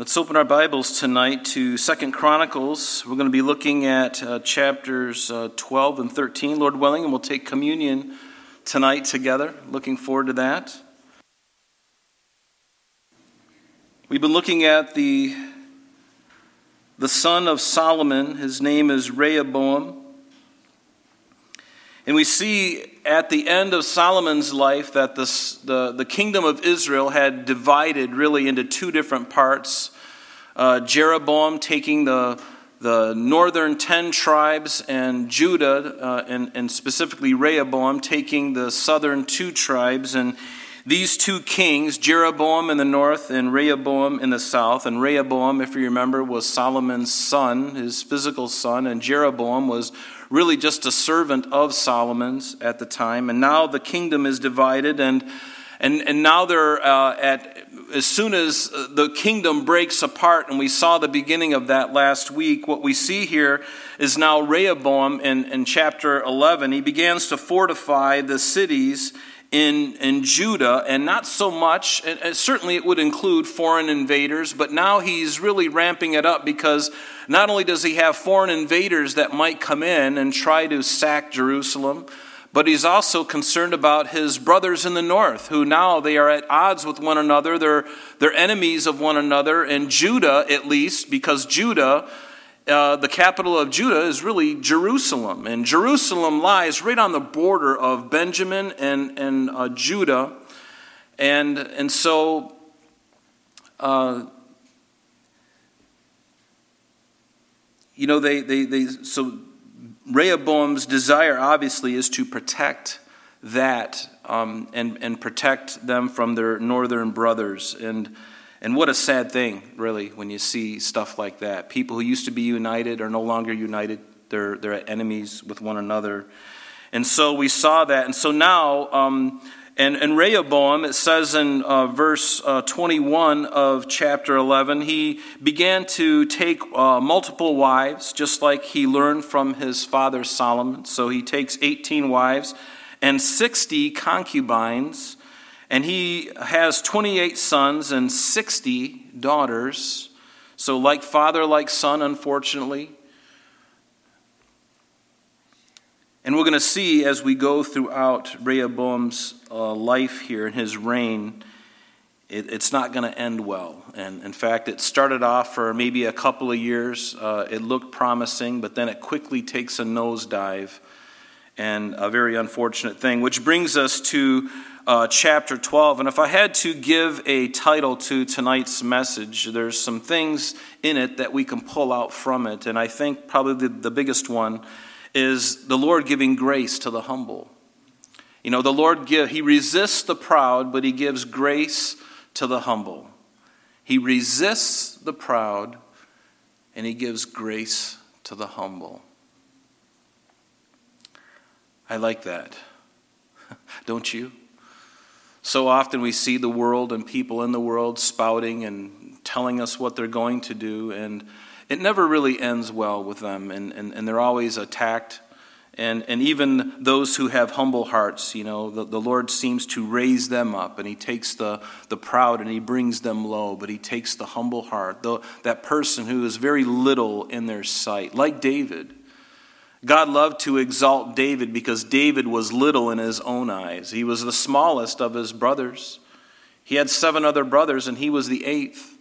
Let's open our Bibles tonight to Second Chronicles. We're going to be looking at uh, chapters uh, 12 and 13, Lord willing, and we'll take communion tonight together. Looking forward to that. We've been looking at the, the son of Solomon. His name is Rehoboam. And we see at the end of Solomon's life that this, the, the kingdom of Israel had divided really into two different parts. Uh, Jeroboam taking the, the northern ten tribes, and Judah, uh, and, and specifically Rehoboam, taking the southern two tribes. And these two kings, Jeroboam in the north and Rehoboam in the south, and Rehoboam, if you remember, was Solomon's son, his physical son, and Jeroboam was really just a servant of Solomon's at the time. And now the kingdom is divided, and, and, and now they're uh, at, as soon as the kingdom breaks apart, and we saw the beginning of that last week, what we see here is now Rehoboam in, in chapter 11. He begins to fortify the cities in, in Judah, and not so much, and certainly it would include foreign invaders, but now he's really ramping it up because not only does he have foreign invaders that might come in and try to sack Jerusalem, but he's also concerned about his brothers in the north, who now they are at odds with one another. They're, they're enemies of one another, and Judah, at least, because Judah uh, the capital of Judah is really Jerusalem. And Jerusalem lies right on the border of Benjamin and, and uh, Judah. And, and so, uh, you know, they, they, they, so Rehoboam's desire obviously is to protect that um, and, and protect them from their northern brothers. And and what a sad thing, really, when you see stuff like that. People who used to be united are no longer united, they're, they're enemies with one another. And so we saw that. And so now, um, and, and Rehoboam, it says in uh, verse uh, 21 of chapter 11, he began to take uh, multiple wives, just like he learned from his father Solomon. So he takes 18 wives and 60 concubines and he has 28 sons and 60 daughters. So, like father, like son, unfortunately. And we're going to see as we go throughout Rehoboam's uh, life here in his reign, it, it's not going to end well. And in fact, it started off for maybe a couple of years. Uh, it looked promising, but then it quickly takes a nosedive and a very unfortunate thing, which brings us to uh, chapter 12. And if I had to give a title to tonight's message, there's some things in it that we can pull out from it. And I think probably the, the biggest one is the Lord giving grace to the humble. You know, the Lord give, he resists the proud, but he gives grace to the humble. He resists the proud and he gives grace to the humble. I like that. Don't you? So often we see the world and people in the world spouting and telling us what they're going to do, and it never really ends well with them, and, and, and they're always attacked. And, and even those who have humble hearts, you know, the, the Lord seems to raise them up, and He takes the, the proud and He brings them low, but He takes the humble heart, the, that person who is very little in their sight, like David God loved to exalt David because David was little in his own eyes. He was the smallest of his brothers. He had seven other brothers, and he was the eighth,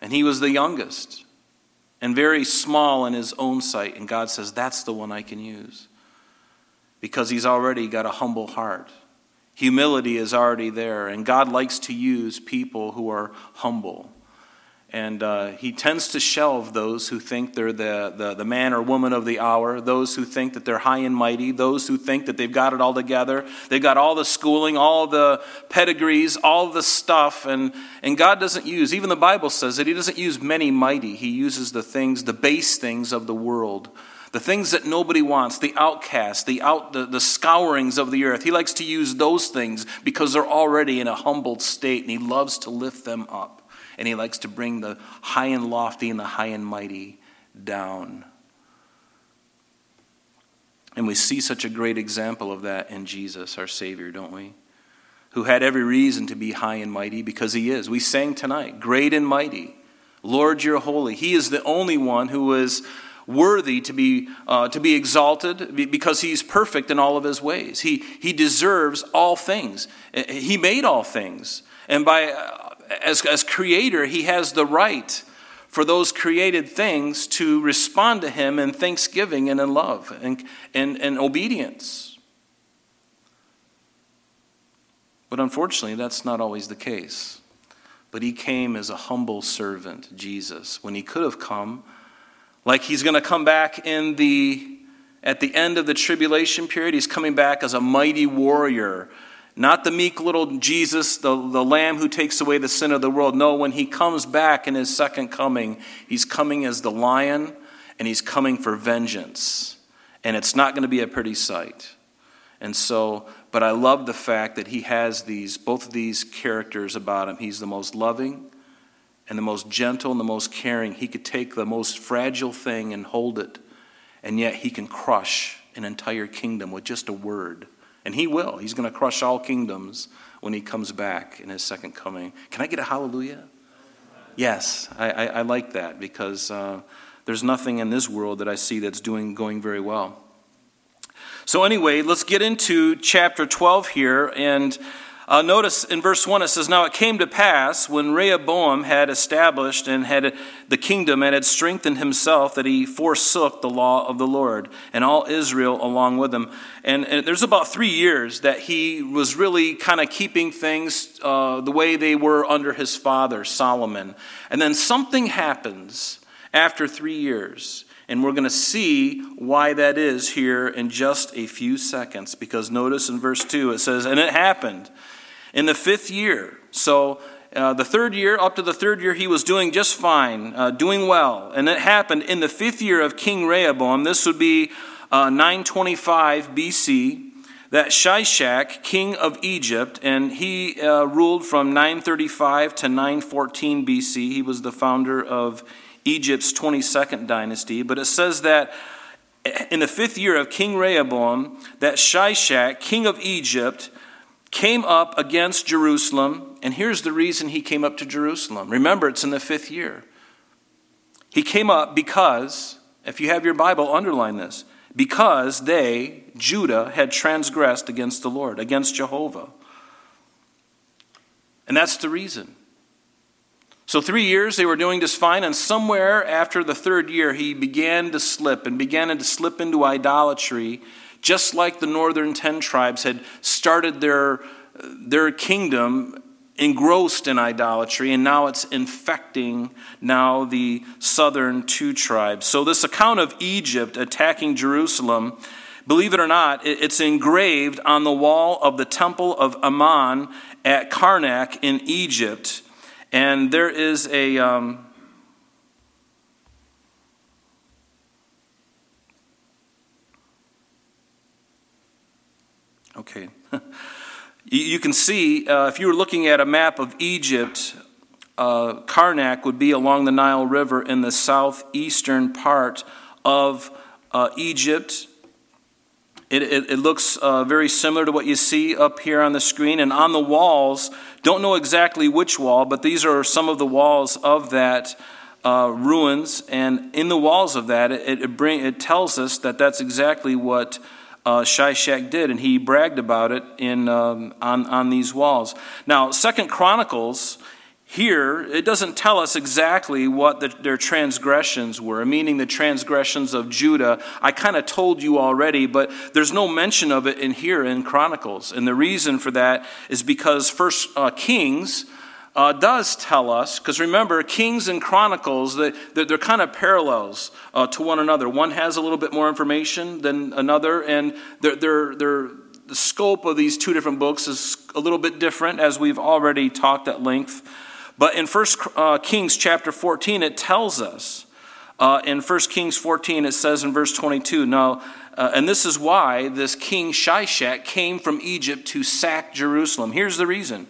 and he was the youngest, and very small in his own sight. And God says, That's the one I can use because he's already got a humble heart. Humility is already there, and God likes to use people who are humble. And uh, he tends to shelve those who think they're the, the, the, man or woman of the hour, those who think that they're high and mighty, those who think that they've got it all together. They've got all the schooling, all the pedigrees, all the stuff. And, and God doesn't use, even the Bible says that He doesn't use many mighty. He uses the things, the base things of the world. The things that nobody wants, the outcasts, the, out, the, the scourings of the earth. He likes to use those things because they're already in a humbled state and he loves to lift them up and he likes to bring the high and lofty and the high and mighty down. And we see such a great example of that in Jesus, our Savior, don't we? Who had every reason to be high and mighty because he is. We sang tonight, great and mighty. Lord, you're holy. He is the only one who is worthy to be, uh, to be exalted because he's perfect in all of his ways. He, he deserves all things. He made all things. And by, uh, as, as creator, he has the right for those created things to respond to him in thanksgiving and in love and, and, and obedience. But unfortunately, that's not always the case. But he came as a humble servant, Jesus, when he could have come like he's going to come back in the at the end of the tribulation period. He's coming back as a mighty warrior, not the meek little Jesus, the, the lamb who takes away the sin of the world. No, when he comes back in his second coming, he's coming as the lion and he's coming for vengeance. And it's not going to be a pretty sight. And so, but I love the fact that he has these, both of these characters about him. He's the most loving and the most gentle and the most caring. He could take the most fragile thing and hold it, and yet he can crush an entire kingdom with just a word. And he will. He's going to crush all kingdoms when he comes back in his second coming. Can I get a hallelujah? Yes, I, I, I like that because uh, there's nothing in this world that I see that's doing going very well. So anyway, let's get into chapter 12 here and uh, notice in verse 1 it says, Now it came to pass when Rehoboam had established and had the kingdom and had strengthened himself that he forsook the law of the Lord and all Israel along with him. And, and there's about three years that he was really kind of keeping things uh, the way they were under his father, Solomon. And then something happens after three years. And we're going to see why that is here in just a few seconds. Because notice in verse 2 it says, And it happened in the fifth year. So, uh, the third year, up to the third year, he was doing just fine, uh, doing well. And it happened in the fifth year of King Rehoboam. This would be uh, 925 BC. That Shishak, king of Egypt, and he uh, ruled from 935 to 914 BC. He was the founder of Egypt's 22nd dynasty. But it says that in the fifth year of King Rehoboam, that Shishak, king of Egypt, came up against Jerusalem, and here's the reason he came up to Jerusalem. Remember, it's in the fifth year. He came up because, if you have your Bible, underline this, because they, Judah, had transgressed against the Lord, against Jehovah. And that's the reason. So, three years they were doing just fine, and somewhere after the third year, he began to slip and began to slip into idolatry just like the northern ten tribes had started their, their kingdom engrossed in idolatry, and now it's infecting now the southern two tribes. So this account of Egypt attacking Jerusalem, believe it or not, it's engraved on the wall of the temple of Ammon at Karnak in Egypt. And there is a, um, Okay. you can see, uh, if you were looking at a map of Egypt, uh, Karnak would be along the Nile River in the southeastern part of uh, Egypt. It, it, it looks uh, very similar to what you see up here on the screen. And on the walls, don't know exactly which wall, but these are some of the walls of that uh, ruins. And in the walls of that, it, it, bring, it tells us that that's exactly what uh, Shishak did, and he bragged about it in, um, on, on these walls. Now, Second Chronicles here, it doesn't tell us exactly what the, their transgressions were, meaning the transgressions of Judah. I kind of told you already, but there's no mention of it in here in Chronicles. And the reason for that is because First uh, Kings uh, does tell us, because remember, Kings and Chronicles, they, they're, they're kind of parallels uh, to one another. One has a little bit more information than another, and they're, they're, they're, the scope of these two different books is a little bit different, as we've already talked at length. But in 1 uh, Kings chapter 14, it tells us, uh, in 1 Kings 14, it says in verse 22, now, uh, and this is why this king Shishak came from Egypt to sack Jerusalem. Here's the reason.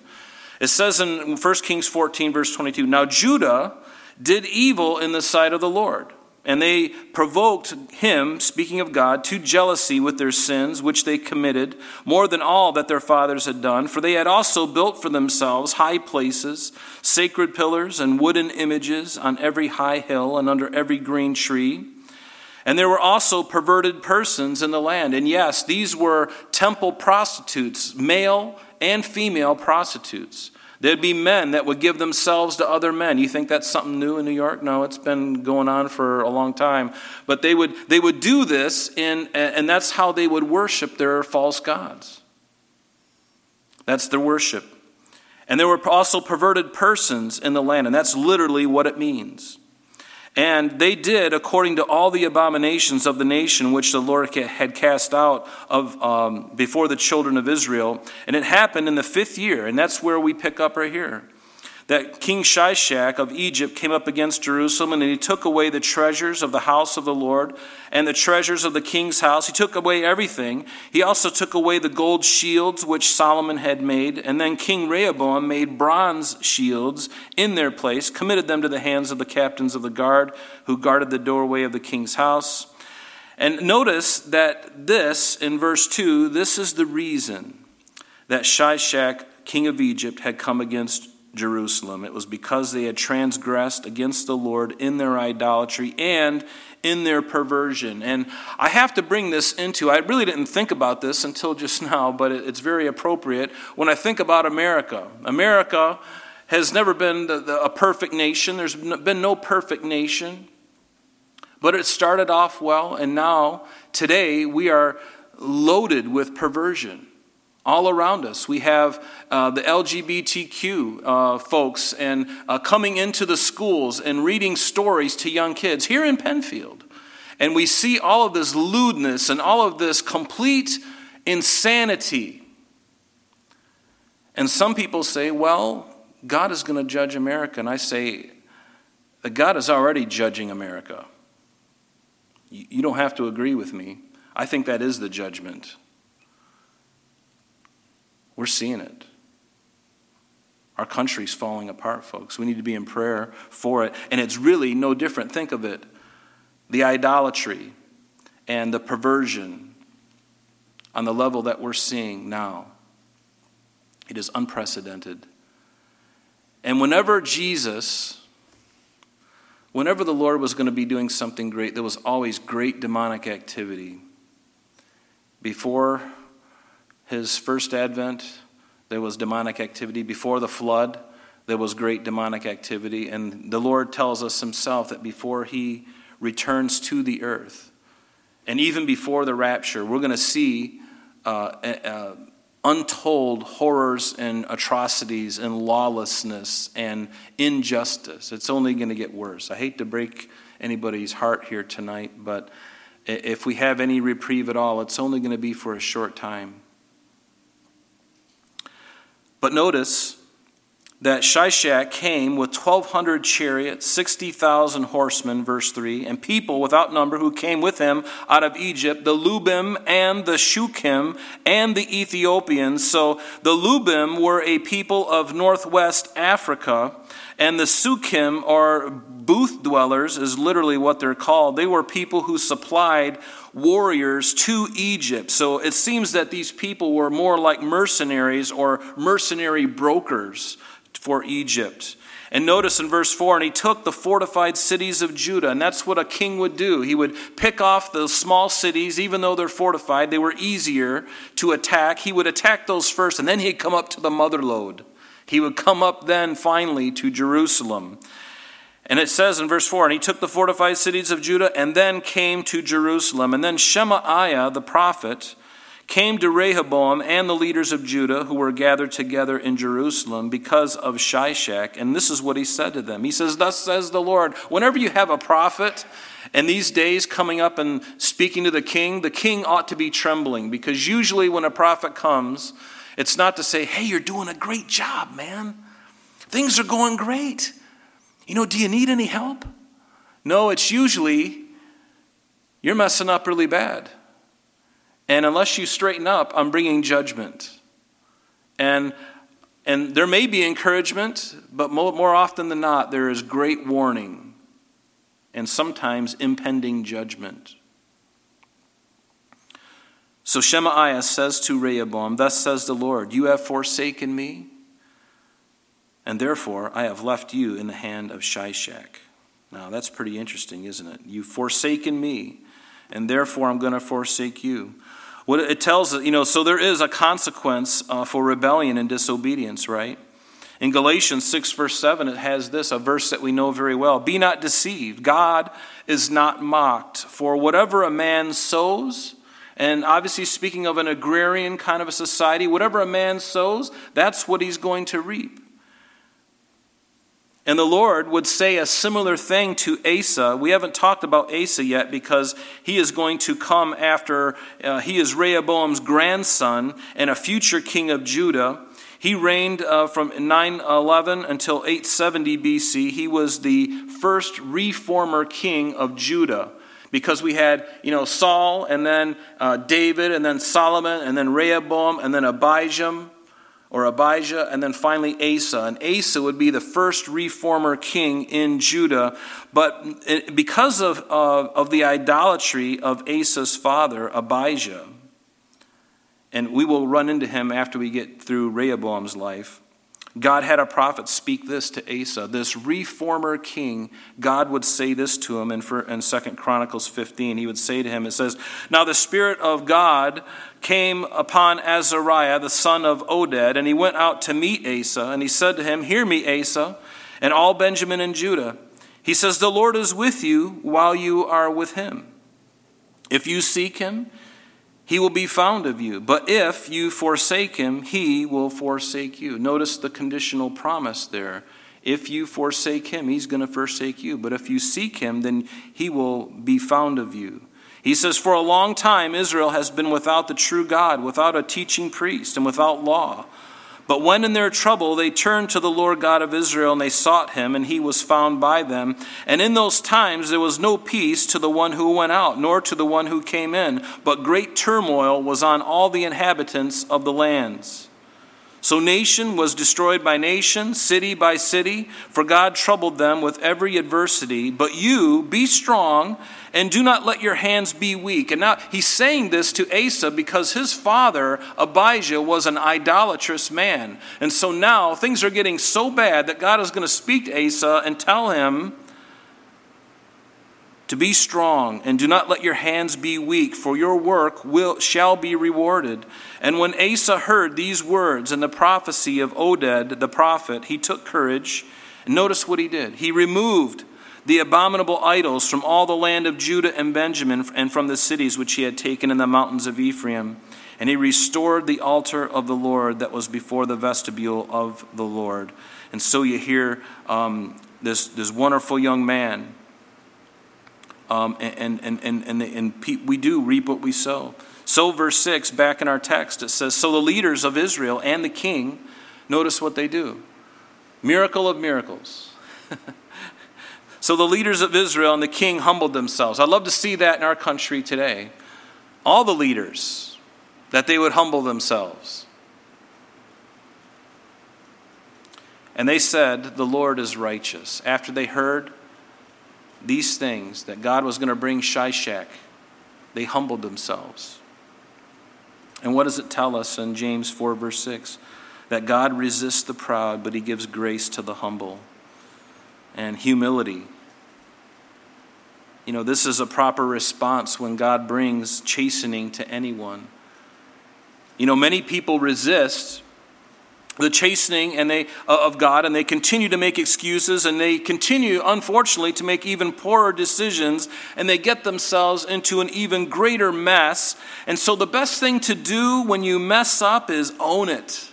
It says in 1 Kings 14, verse 22 Now Judah did evil in the sight of the Lord. And they provoked him, speaking of God, to jealousy with their sins, which they committed, more than all that their fathers had done. For they had also built for themselves high places, sacred pillars, and wooden images on every high hill and under every green tree. And there were also perverted persons in the land. And yes, these were temple prostitutes, male and female prostitutes. There'd be men that would give themselves to other men. You think that's something new in New York? No, it's been going on for a long time. But they would, they would do this, in, and that's how they would worship their false gods. That's their worship. And there were also perverted persons in the land, and that's literally what it means. And they did according to all the abominations of the nation which the Lord had cast out of um, before the children of Israel. And it happened in the fifth year, and that's where we pick up right here that King Shishak of Egypt came up against Jerusalem, and he took away the treasures of the house of the Lord and the treasures of the king's house. He took away everything. He also took away the gold shields which Solomon had made, and then King Rehoboam made bronze shields in their place, committed them to the hands of the captains of the guard who guarded the doorway of the king's house. And notice that this, in verse 2, this is the reason that Shishak, king of Egypt, had come against Jerusalem. It was because they had transgressed against the Lord in their idolatry and in their perversion. And I have to bring this into, I really didn't think about this until just now, but it's very appropriate when I think about America. America has never been a perfect nation, there's been no perfect nation. But it started off well, and now, today, we are loaded with perversion all around us. We have uh, the LGBTQ uh, folks and uh, coming into the schools and reading stories to young kids here in Penfield. And we see all of this lewdness and all of this complete insanity. And some people say, well, God is going to judge America. And I say, God is already judging America. You don't have to agree with me. I think that is the judgment. We're seeing it. Our country's falling apart, folks. We need to be in prayer for it. And it's really no different. Think of it the idolatry and the perversion on the level that we're seeing now. It is unprecedented. And whenever Jesus, whenever the Lord was going to be doing something great, there was always great demonic activity. Before his first advent, there was demonic activity. Before the flood, there was great demonic activity. And the Lord tells us himself that before he returns to the earth, and even before the rapture, we're going to see uh, uh, untold horrors and atrocities and lawlessness and injustice. It's only going to get worse. I hate to break anybody's heart here tonight, but if we have any reprieve at all, it's only going to be for a short time. But notice that Shishak came with 1,200 chariots, 60,000 horsemen, verse 3, and people without number who came with him out of Egypt, the Lubim and the Sukkiim and the Ethiopians. So the Lubim were a people of northwest Africa, and the Sukkiim, or booth dwellers, is literally what they're called. They were people who supplied warriors to Egypt. So it seems that these people were more like mercenaries or mercenary brokers for Egypt. And notice in verse 4 and he took the fortified cities of Judah, and that's what a king would do. He would pick off the small cities, even though they're fortified, they were easier to attack. He would attack those first, and then he'd come up to the mother lode. He would come up then finally to Jerusalem. And it says in verse 4 And he took the fortified cities of Judah and then came to Jerusalem. And then Shemaiah the prophet came to Rehoboam and the leaders of Judah who were gathered together in Jerusalem because of Shishak. And this is what he said to them He says, Thus says the Lord, whenever you have a prophet, and these days coming up and speaking to the king, the king ought to be trembling because usually when a prophet comes, it's not to say, Hey, you're doing a great job, man. Things are going great. You know, do you need any help? No, it's usually you're messing up really bad. And unless you straighten up, I'm bringing judgment. And, and there may be encouragement, but more, often than not, there is great warning. and sometimes impending judgment. So Shemaiah says to Rehoboam, Thus says the Lord, You have forsaken me, and therefore I have left you in the hand of Shishak. Now that's pretty interesting, isn't it? You've forsaken me, and therefore I'm going to forsake you. What it tells us, you know, so there is a consequence uh, for rebellion and disobedience, right? In Galatians 6, verse 7, it has this, a verse that we know very well Be not deceived. God is not mocked. For whatever a man sows, and obviously speaking of an agrarian kind of a society, whatever a man sows, that's what he's going to reap. And the Lord would say a similar thing to Asa. We haven't talked about Asa yet because he is going to come after, uh, he is Rehoboam's grandson and a future king of Judah. He reigned uh, from 911 until 870 BC. He was the first reformer king of Judah because we had, you know, Saul and then uh, David and then Solomon and then Rehoboam and then Abijam or Abijah, and then finally Asa. And Asa would be the first reformer king in Judah. But because of, uh, of the idolatry of Asa's father, Abijah, and we will run into him after we get through Rehoboam's life. God had a prophet speak this to Asa, this reformer king. God would say this to him in, 2 Chronicles 15. He would say to him, It says, Now the Spirit of God came upon Azariah, the son of Oded, and he went out to meet Asa, and he said to him, Hear me, Asa, and all Benjamin and Judah. He says, The Lord is with you while you are with him. If you seek him, he will be found of you. But if you forsake him, he will forsake you. Notice the conditional promise there. If you forsake him, he's going to forsake you. But if you seek him, then he will be found of you. He says, For a long time, Israel has been without the true God, without a teaching priest, and without law. But when in their trouble they turned to the Lord God of Israel and they sought him, and he was found by them. And in those times there was no peace to the one who went out, nor to the one who came in, but great turmoil was on all the inhabitants of the lands. So nation was destroyed by nation, city by city, for God troubled them with every adversity. But you, be strong and do not let your hands be weak. And now he's saying this to Asa because his father, Abijah, was an idolatrous man. And so now things are getting so bad that God is going to speak to Asa and tell him to be strong and do not let your hands be weak, for your work will, shall be rewarded. And when Asa heard these words and the prophecy of Oded the prophet, he took courage. And notice what he did. He removed the abominable idols from all the land of Judah and Benjamin and from the cities which he had taken in the mountains of Ephraim. And he restored the altar of the Lord that was before the vestibule of the Lord. And so you hear um, this, this wonderful young man. Um, and, and, and, and, and we do reap what we sow. So, verse 6, back in our text, it says So the leaders of Israel and the king, notice what they do. Miracle of miracles. So the leaders of Israel and the king humbled themselves. I'd love to see that in our country today. All the leaders, that they would humble themselves. And they said, The Lord is righteous. After they heard these things, that God was going to bring Shishak, they humbled themselves. And what does it tell us in James 4, verse 6? That God resists the proud, but he gives grace to the humble and humility. You know, this is a proper response when God brings chastening to anyone. You know, many people resist the chastening and they uh, of God and they continue to make excuses and they continue unfortunately to make even poorer decisions and they get themselves into an even greater mess. And so the best thing to do when you mess up is own it.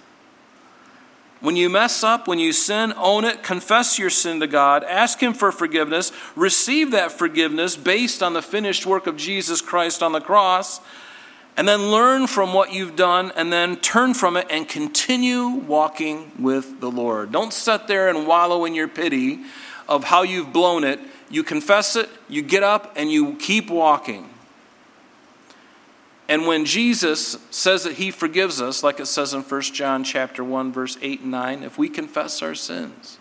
When you mess up, when you sin, own it, confess your sin to God, ask Him for forgiveness, receive that forgiveness based on the finished work of Jesus Christ on the cross, and then learn from what you've done, and then turn from it and continue walking with the Lord. Don't sit there and wallow in your pity of how you've blown it. You confess it, you get up, and you keep walking. And when Jesus says that he forgives us, like it says in 1 John chapter 1 verse 8 and 9, if we confess our sins,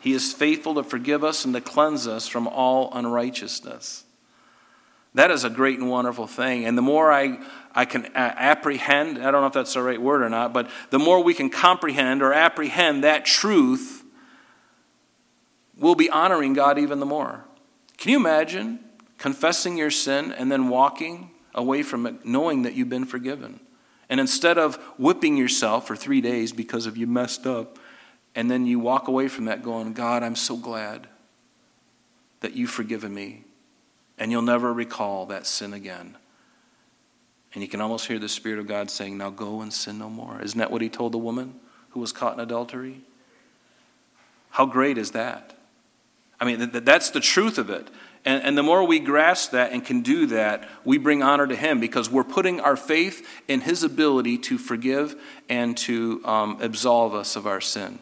He is faithful to forgive us and to cleanse us from all unrighteousness. That is a great and wonderful thing. And the more I, I can uh, apprehend, I don't know if that's the right word or not, but the more we can comprehend or apprehend that truth, we'll be honoring God even the more. Can you imagine confessing your sin and then walking away from it knowing that you've been forgiven? And instead of whipping yourself for three days because of you messed up, and then you walk away from that going, God, I'm so glad that you've forgiven me. And you'll never recall that sin again. And you can almost hear the Spirit of God saying, Now go and sin no more. Isn't that what he told the woman who was caught in adultery? How great is that? I mean, that's the truth of it. And, and, the more we grasp that and can do that, we bring honor to Him because we're putting our faith in His ability to forgive and to um, absolve us of our sin.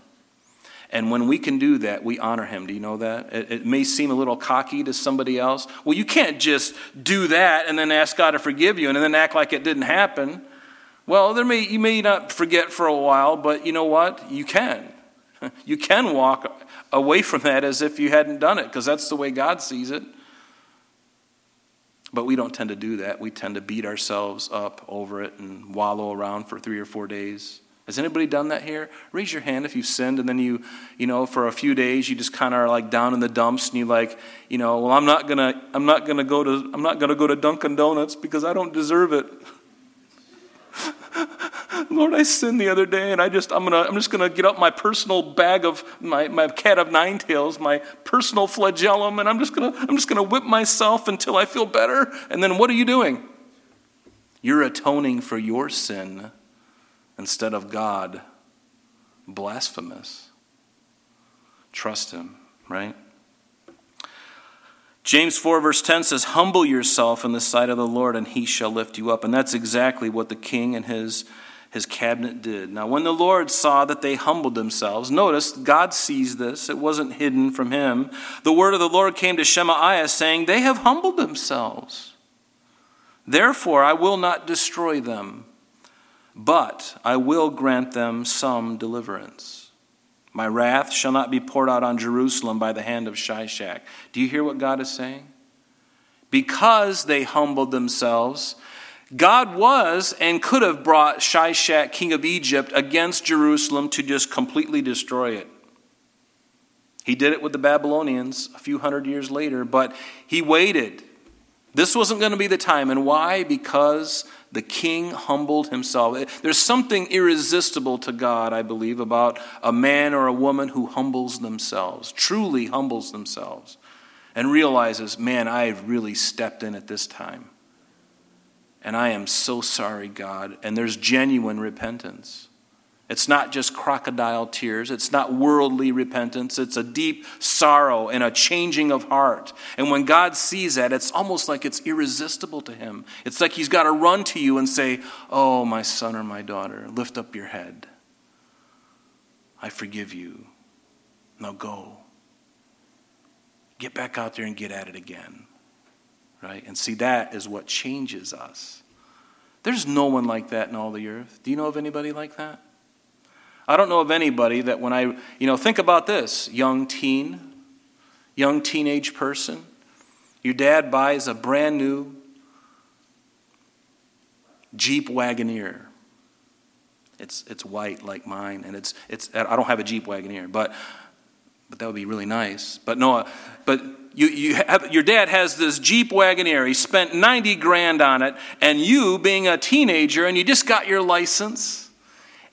And when we can do that, we honor him. Do you know that? It, it, may seem a little cocky to somebody else. Well, you can't just do that and then ask God to forgive you and then act like it didn't happen. Well, there may, you may not forget for a while, but you know what? You can. You can walk away from that as if you hadn't done it because that's the way God sees it. But we don't tend to do that. We tend to beat ourselves up over it and wallow around for three or four days. Has anybody done that here? Raise your hand if you've sinned and then you, you know, for a few days you just kind of are like down in the dumps and you like, you know, well I'm not gonna I'm not gonna go to I'm not gonna go to Dunkin' Donuts because I don't deserve it. Lord, I sinned the other day and I just I'm gonna I'm just gonna get up my personal bag of my, my cat of nine tails, my personal flagellum, and I'm just gonna I'm just gonna whip myself until I feel better. And then what are you doing? You're atoning for your sin instead of God blasphemous. Trust Him, right? James 4, verse 10 says, Humble yourself in the sight of the Lord, and he shall lift you up. And that's exactly what the king and his, his cabinet did. Now, when the Lord saw that they humbled themselves, notice God sees this, it wasn't hidden from him. The word of the Lord came to Shemaiah, saying, They have humbled themselves. Therefore, I will not destroy them but I will grant them some deliverance. My wrath shall not be poured out on Jerusalem by the hand of Shishak. Do you hear what God is saying? Because they humbled themselves, God was and could have brought Shishak, king of Egypt, against Jerusalem to just completely destroy it. He did it with the Babylonians a few hundred years later, but he waited. This wasn't going to be the time. And why? Because the king humbled himself. There's something irresistible to God, I believe, about a man or a woman who humbles themselves, truly humbles themselves, and realizes, man, I've really stepped in at this time. And I am so sorry, God. And there's genuine repentance. It's not just crocodile tears. It's not worldly repentance. It's a deep sorrow and a changing of heart. And when God sees that, it's almost like it's irresistible to him. It's like he's got to run to you and say, Oh, my son or my daughter, lift up your head. I forgive you. Now go. Get back out there and get at it again. Right? And see, that is what changes us. There's no one like that in all the earth. Do you know of anybody like that? I don't know of anybody that when I, you know, think about this young teen, young teenage person, your dad buys a brand new Jeep Wagoneer. It's, it's white like mine, and it's, it's, I don't have a Jeep Wagoneer, but, but that would be really nice. But no, uh, but you, you have, your dad has this Jeep Wagoneer. He spent 90 grand on it, and you, being a teenager, and you just got your license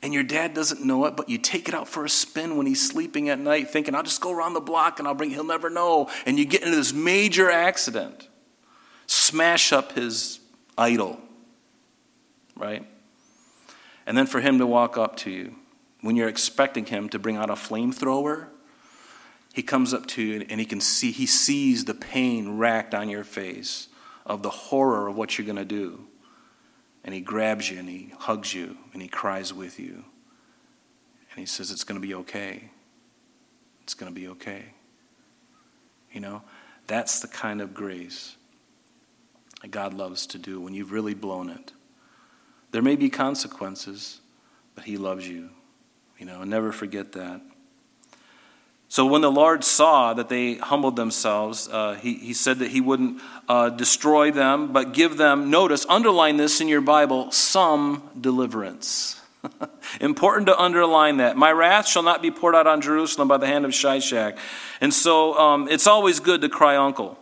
and your dad doesn't know it, but you take it out for a spin when he's sleeping at night, thinking, I'll just go around the block and I'll bring, he'll never know. And you get into this major accident, smash up his idol, right? And then for him to walk up to you when you're expecting him to bring out a flamethrower, he comes up to you and he can see, he sees the pain racked on your face of the horror of what you're going to do and he grabs you and he hugs you and he cries with you. And he says, It's going to be okay. It's going to be okay. You know, that's the kind of grace that God loves to do when you've really blown it. There may be consequences, but he loves you. You know, and never forget that. So when the Lord saw that they humbled themselves, uh, he, he said that he wouldn't uh, destroy them, but give them, notice, underline this in your Bible, some deliverance. Important to underline that. My wrath shall not be poured out on Jerusalem by the hand of Shishak. And so um, it's always good to cry uncle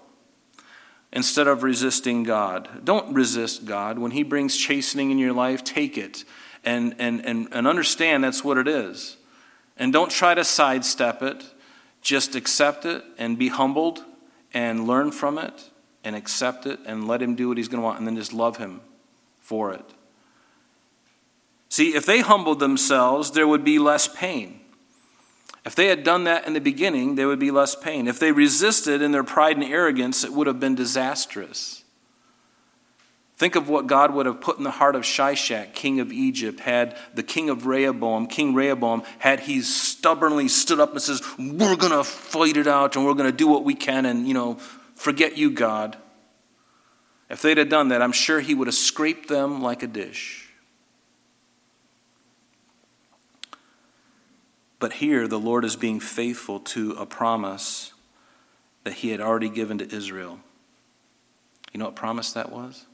instead of resisting God. Don't resist God. When He brings chastening in your life, take it and, and, and, and understand that's what it is. And don't try to sidestep it. Just accept it and be humbled and learn from it and accept it and let Him do what He's going to want and then just love Him for it. See, if they humbled themselves, there would be less pain. If they had done that in the beginning, there would be less pain. If they resisted in their pride and arrogance, it would have been disastrous. Think of what God would have put in the heart of Shishak, king of Egypt, had the king of Rehoboam, King Rehoboam, had he stubbornly stood up and says, We're going to fight it out and we're going to do what we can and, you know, forget you, God. If they'd have done that, I'm sure he would have scraped them like a dish. But here, the Lord is being faithful to a promise that he had already given to Israel. You know what promise that was?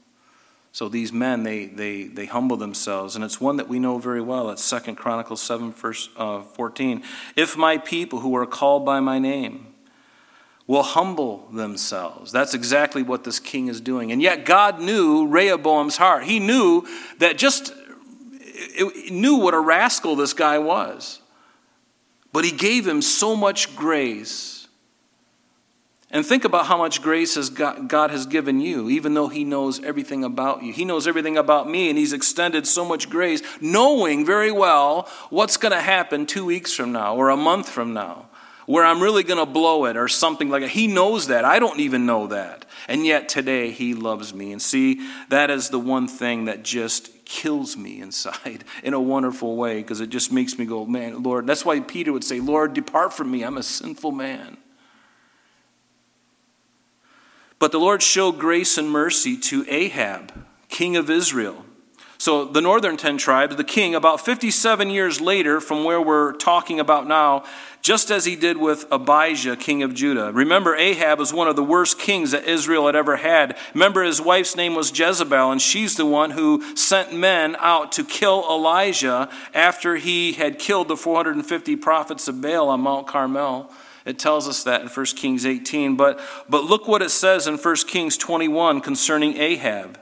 So these men, they, they, they humble themselves, and it's one that we know very well. It's 2 Chronicles 7, verse uh, 14. If my people who are called by my name will humble themselves. That's exactly what this king is doing. And yet God knew Rehoboam's heart. He knew that just, knew what a rascal this guy was. But he gave him so much grace. And think about how much grace has God has given you, even though He knows everything about you. He knows everything about me, and He's extended so much grace, knowing very well what's going to happen two weeks from now or a month from now, where I'm really going to blow it or something like that. He knows that. I don't even know that. And yet today, He loves me. And see, that is the one thing that just kills me inside in a wonderful way because it just makes me go, man, Lord. That's why Peter would say, Lord, depart from me. I'm a sinful man. But the Lord showed grace and mercy to Ahab, king of Israel. So the northern 10 tribes, the king, about 57 years later from where we're talking about now, just as he did with Abijah, king of Judah. Remember, Ahab was one of the worst kings that Israel had ever had. Remember, his wife's name was Jezebel, and she's the one who sent men out to kill Elijah after he had killed the 450 prophets of Baal on Mount Carmel. It tells us that in 1 Kings 18. But, but look what it says in 1 Kings 21 concerning Ahab.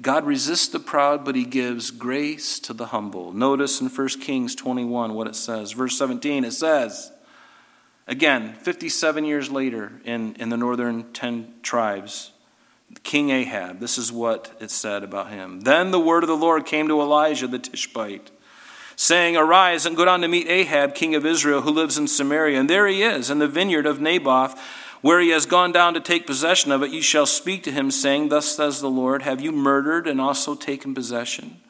God resists the proud, but he gives grace to the humble. Notice in 1 Kings 21 what it says. Verse 17, it says, again, 57 years later in, in the northern 10 tribes, King Ahab, this is what it said about him. Then the word of the Lord came to Elijah the Tishbite, saying, Arise and go down to meet Ahab, king of Israel, who lives in Samaria. And there he is, in the vineyard of Naboth where he has gone down to take possession of it, you shall speak to him, saying, Thus says the Lord, Have you murdered and also taken possession?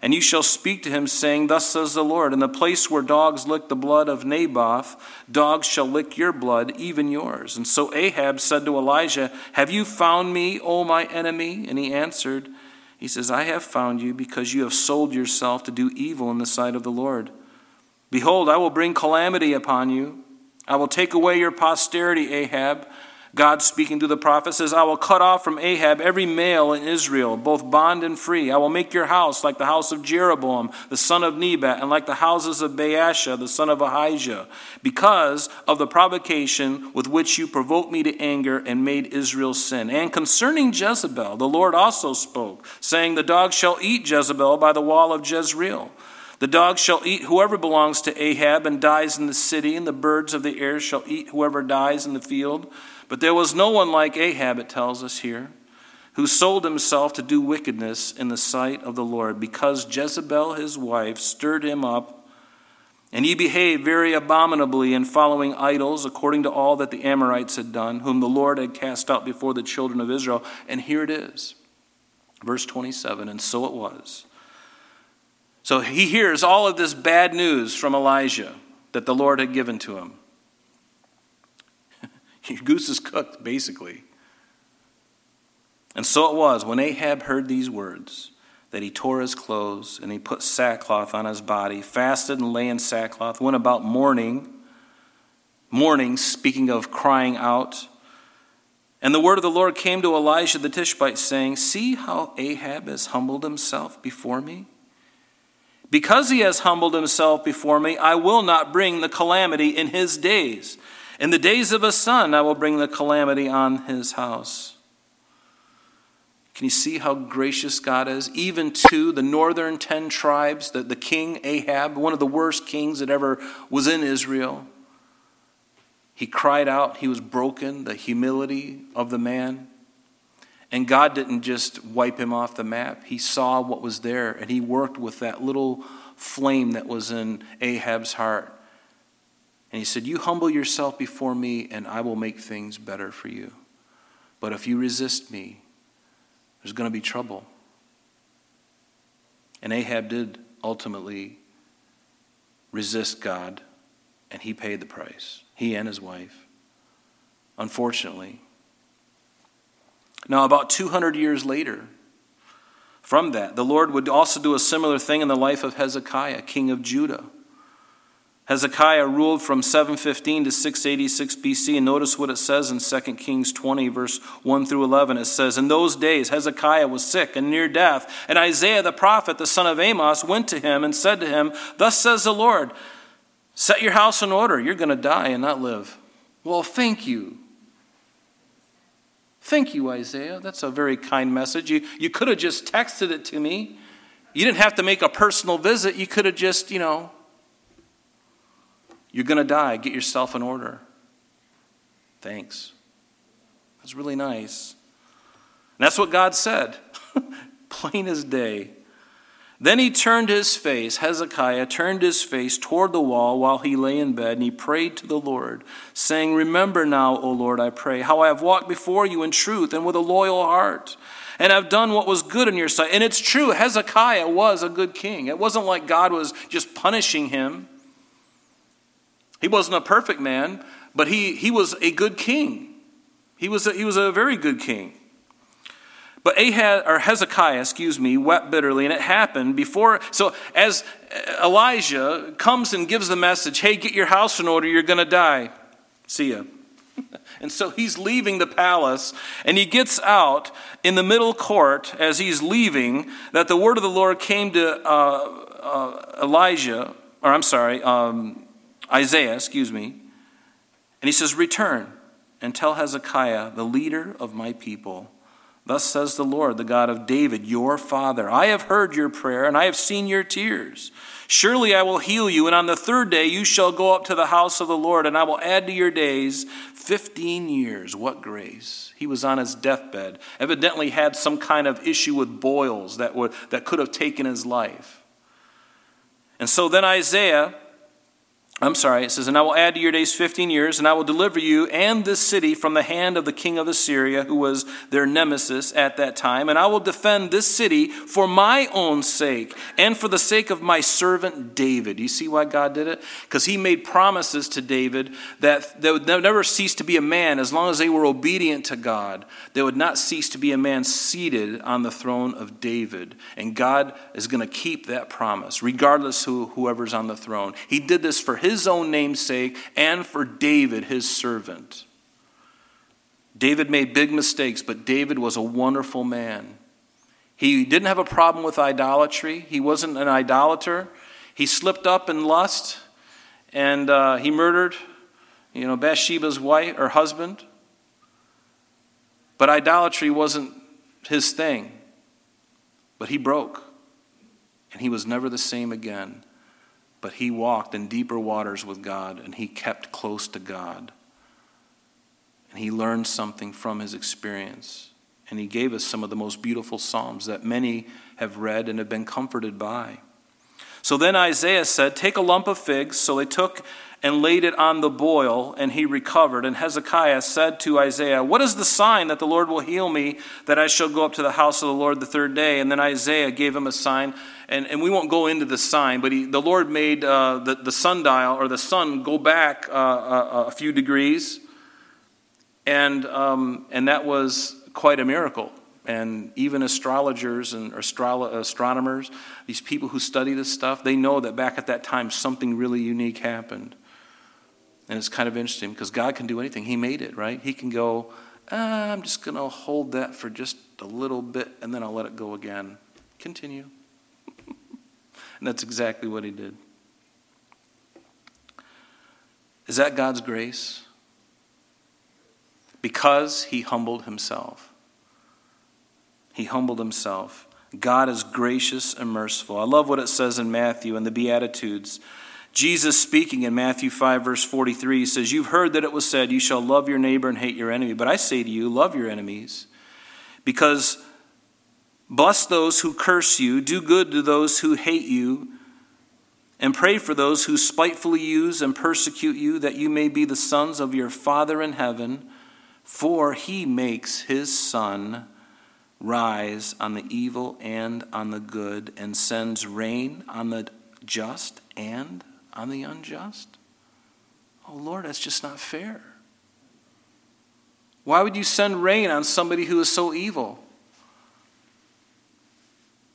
And you shall speak to him, saying, Thus says the Lord, In the place where dogs lick the blood of Naboth, dogs shall lick your blood, even yours. And so Ahab said to Elijah, Have you found me, O my enemy? And he answered, He says, I have found you because you have sold yourself to do evil in the sight of the Lord. Behold, I will bring calamity upon you I will take away your posterity, Ahab. God speaking to the prophet says, I will cut off from Ahab every male in Israel, both bond and free. I will make your house like the house of Jeroboam, the son of Nebat, and like the houses of Baasha, the son of Ahijah, because of the provocation with which you provoked me to anger and made Israel sin. And concerning Jezebel, the Lord also spoke, saying, The dog shall eat Jezebel by the wall of Jezreel. The dog shall eat whoever belongs to Ahab and dies in the city, and the birds of the air shall eat whoever dies in the field. But there was no one like Ahab, it tells us here, who sold himself to do wickedness in the sight of the Lord, because Jezebel his wife stirred him up, and he behaved very abominably in following idols, according to all that the Amorites had done, whom the Lord had cast out before the children of Israel. And here it is, verse 27 And so it was so he hears all of this bad news from Elijah that the Lord had given to him. Your goose is cooked, basically. And so it was when Ahab heard these words that he tore his clothes and he put sackcloth on his body, fasted and lay in sackcloth, went about mourning. mourning, speaking of crying out. And the word of the Lord came to Elijah the Tishbite, saying, See how Ahab has humbled himself before me? Because he has humbled himself before me, I will not bring the calamity in his days. In the days of a son, I will bring the calamity on his house. Can you see how gracious God is? Even to the northern ten tribes, the, the king Ahab, one of the worst kings that ever was in Israel, he cried out. He was broken, the humility of the man. And God didn't just wipe him off the map. He saw what was there, and he worked with that little flame that was in Ahab's heart. And he said, You humble yourself before me, and I will make things better for you. But if you resist me, there's going to be trouble. And Ahab did ultimately resist God, and he paid the price, he and his wife. Unfortunately. Now, about 200 years later, from that, the Lord would also do a similar thing in the life of Hezekiah, king of Judah. Hezekiah ruled from 715 to 686 BC. And notice what it says in 2 Kings 20, verse 1 through 11. It says, In those days Hezekiah was sick and near death. And Isaiah the prophet, the son of Amos, went to him and said to him, Thus says the Lord, Set your house in order. You're going to die and not live. Well, thank you. Thank you, Isaiah. That's a very kind message. You, you could have just texted it to me. You didn't have to make a personal visit. You could have just, you know, you're going to die. Get yourself in order. Thanks. That's really nice. And that's what God said. Plain as day. Then he turned his face, Hezekiah turned his face toward the wall while he lay in bed, and he prayed to the Lord, saying, Remember now, O Lord, I pray, how I have walked before you in truth and with a loyal heart, and have done what was good in your sight. And it's true, Hezekiah was a good king. It wasn't like God was just punishing him. He wasn't a perfect man, but he, he was a good king. He was a, he was a very good king. But Ahaz, or Hezekiah, excuse me, wept bitterly, and it happened before. So as Elijah comes and gives the message, hey, get your house in order, you're going to die. See ya. And so he's leaving the palace, and he gets out in the middle court as he's leaving. That the word of the Lord came to uh, uh, Elijah, or I'm sorry, um, Isaiah, excuse me, and he says, Return and tell Hezekiah, the leader of my people, Thus says the Lord, the God of David, your father I have heard your prayer, and I have seen your tears. Surely I will heal you, and on the third day you shall go up to the house of the Lord, and I will add to your days 15 years. What grace! He was on his deathbed, evidently had some kind of issue with boils that, would, that could have taken his life. And so then Isaiah I'm sorry, it says, And I will add to your days 15 years, and I will deliver you and this city from the hand of the king of Assyria, who was their nemesis at that time. And I will defend this city for my own sake and for the sake of my servant David. You see why God did it? Because he made promises to David that they would never cease to be a man as long as they were obedient to God. They would not cease to be a man seated on the throne of David. And God is going to keep that promise, regardless who whoever's on the throne. He did this for his own namesake and for David, his servant. David made big mistakes, but David was a wonderful man. He didn't have a problem with idolatry, he wasn't an idolater. He slipped up in lust and uh, he murdered you know, Bathsheba's wife or husband. But idolatry wasn't his thing. But he broke. And he was never the same again. But he walked in deeper waters with God and he kept close to God. And he learned something from his experience. And he gave us some of the most beautiful Psalms that many have read and have been comforted by. So then Isaiah said, Take a lump of figs. So they took and laid it on the boil, and he recovered. And Hezekiah said to Isaiah, What is the sign that the Lord will heal me, that I shall go up to the house of the Lord the third day? And then Isaiah gave him a sign. And, and we won't go into the sign, but he, the Lord made uh, the, the sundial or the sun go back uh, a, a, few degrees. And, um, and that was quite a miracle. And even astrologers and astro- astronomers, these people who study this stuff, they know that back at that time something really unique happened. And it's kind of interesting because God can do anything. He made it, right? He can go, ah, I'm just going to hold that for just a little bit and then I'll let it go again. Continue. and that's exactly what he did. Is that God's grace? Because he humbled himself. He humbled himself. God is gracious and merciful. I love what it says in Matthew and the Beatitudes. Jesus speaking in Matthew 5, verse 43 says, You've heard that it was said, You shall love your neighbor and hate your enemy. But I say to you, love your enemies. Because bless those who curse you, do good to those who hate you, and pray for those who spitefully use and persecute you, that you may be the sons of your Father in heaven. For he makes his sun rise on the evil and on the good, and sends rain on the just and on the unjust? Oh, Lord, that's just not fair. Why would you send rain on somebody who is so evil?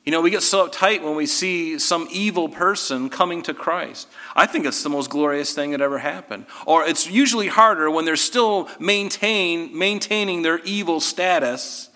You know, we get so uptight when we see some evil person coming to Christ. I think it's the most glorious thing that ever happened. Or it's usually harder when they're still maintain, maintaining their evil status,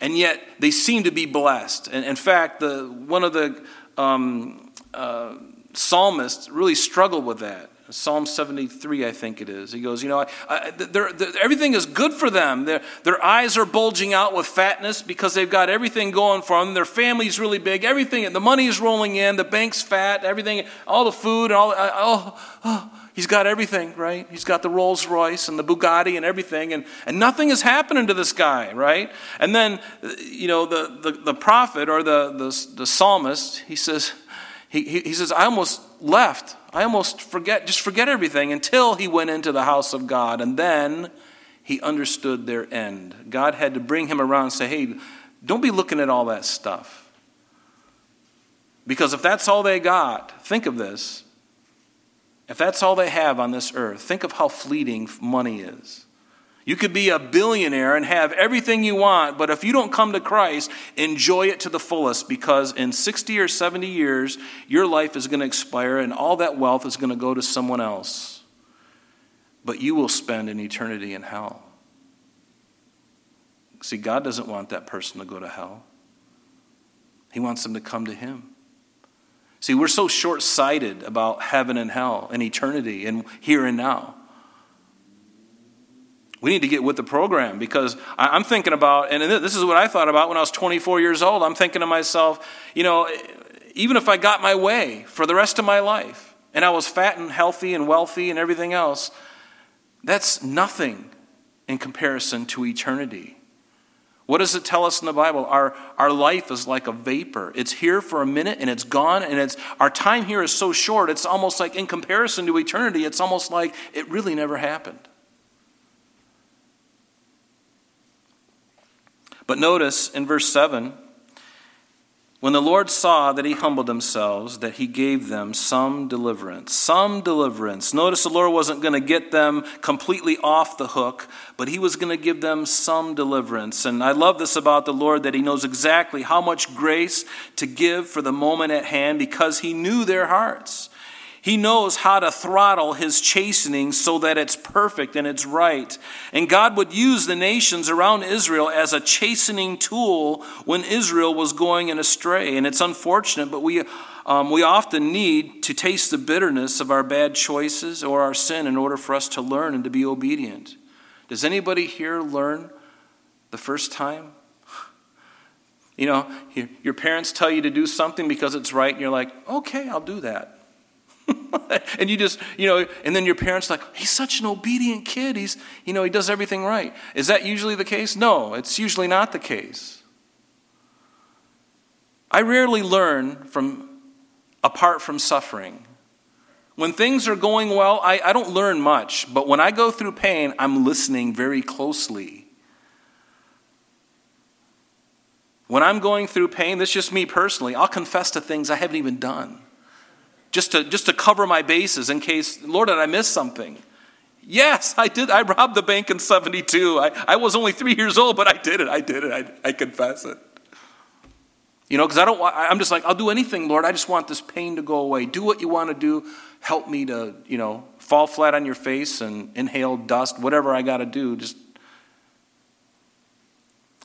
and yet they seem to be blessed. And in fact, the, one of the um, uh, psalmist really struggled with that. Psalm 73, I think it is. He goes, You know, I, I, they're, they're, everything is good for them. Their, their eyes are bulging out with fatness because they've got everything going for them. Their family's really big. Everything, the money is rolling in. The bank's fat. Everything, all the food, and all. Oh, oh, he's got everything, right? He's got the Rolls Royce and the Bugatti and everything. And, and nothing is happening to this guy, right? And then, you know, the, the, the prophet or the, the, the psalmist, he says, he, he, he says, I almost left. I almost forget, just forget everything until he went into the house of God. And then he understood their end. God had to bring him around and say, hey, don't be looking at all that stuff. Because if that's all they got, think of this. If that's all they have on this earth, think of how fleeting money is. You could be a billionaire and have everything you want, but if you don't come to Christ, enjoy it to the fullest because in 60 or 70 years, your life is going to expire and all that wealth is going to go to someone else. But you will spend an eternity in hell. See, God doesn't want that person to go to hell, He wants them to come to Him. See, we're so short sighted about heaven and hell and eternity and here and now. We need to get with the program because I'm thinking about, and this is what I thought about when I was 24 years old. I'm thinking to myself, you know, even if I got my way for the rest of my life and I was fat and healthy and wealthy and everything else, that's nothing in comparison to eternity. What does it tell us in the Bible? Our, our life is like a vapor. It's here for a minute and it's gone, and it's our time here is so short, it's almost like in comparison to eternity, it's almost like it really never happened. But notice in verse 7 when the Lord saw that he humbled themselves, that he gave them some deliverance. Some deliverance. Notice the Lord wasn't going to get them completely off the hook, but he was going to give them some deliverance. And I love this about the Lord that he knows exactly how much grace to give for the moment at hand because he knew their hearts. He knows how to throttle his chastening so that it's perfect and it's right. And God would use the nations around Israel as a chastening tool when Israel was going in astray. And it's unfortunate, but we, um, we often need to taste the bitterness of our bad choices or our sin in order for us to learn and to be obedient. Does anybody here learn the first time? You know, your parents tell you to do something because it's right, and you're like, okay, I'll do that. and you just, you know, and then your parents like, he's such an obedient kid. He's, you know, he does everything right. Is that usually the case? No, it's usually not the case. I rarely learn from apart from suffering. When things are going well, I, I don't learn much, but when I go through pain, I'm listening very closely. When I'm going through pain, this is just me personally, I'll confess to things I haven't even done just to, just to cover my bases in case, Lord, did I miss something? Yes, I did. I robbed the bank in 72. I, I was only three years old, but I did it. I did it. I, I confess it. You know, because I don't want, I'm just like, I'll do anything, Lord. I just want this pain to go away. Do what you want to do. Help me to, you know, fall flat on your face and inhale dust, whatever I got to do. Just.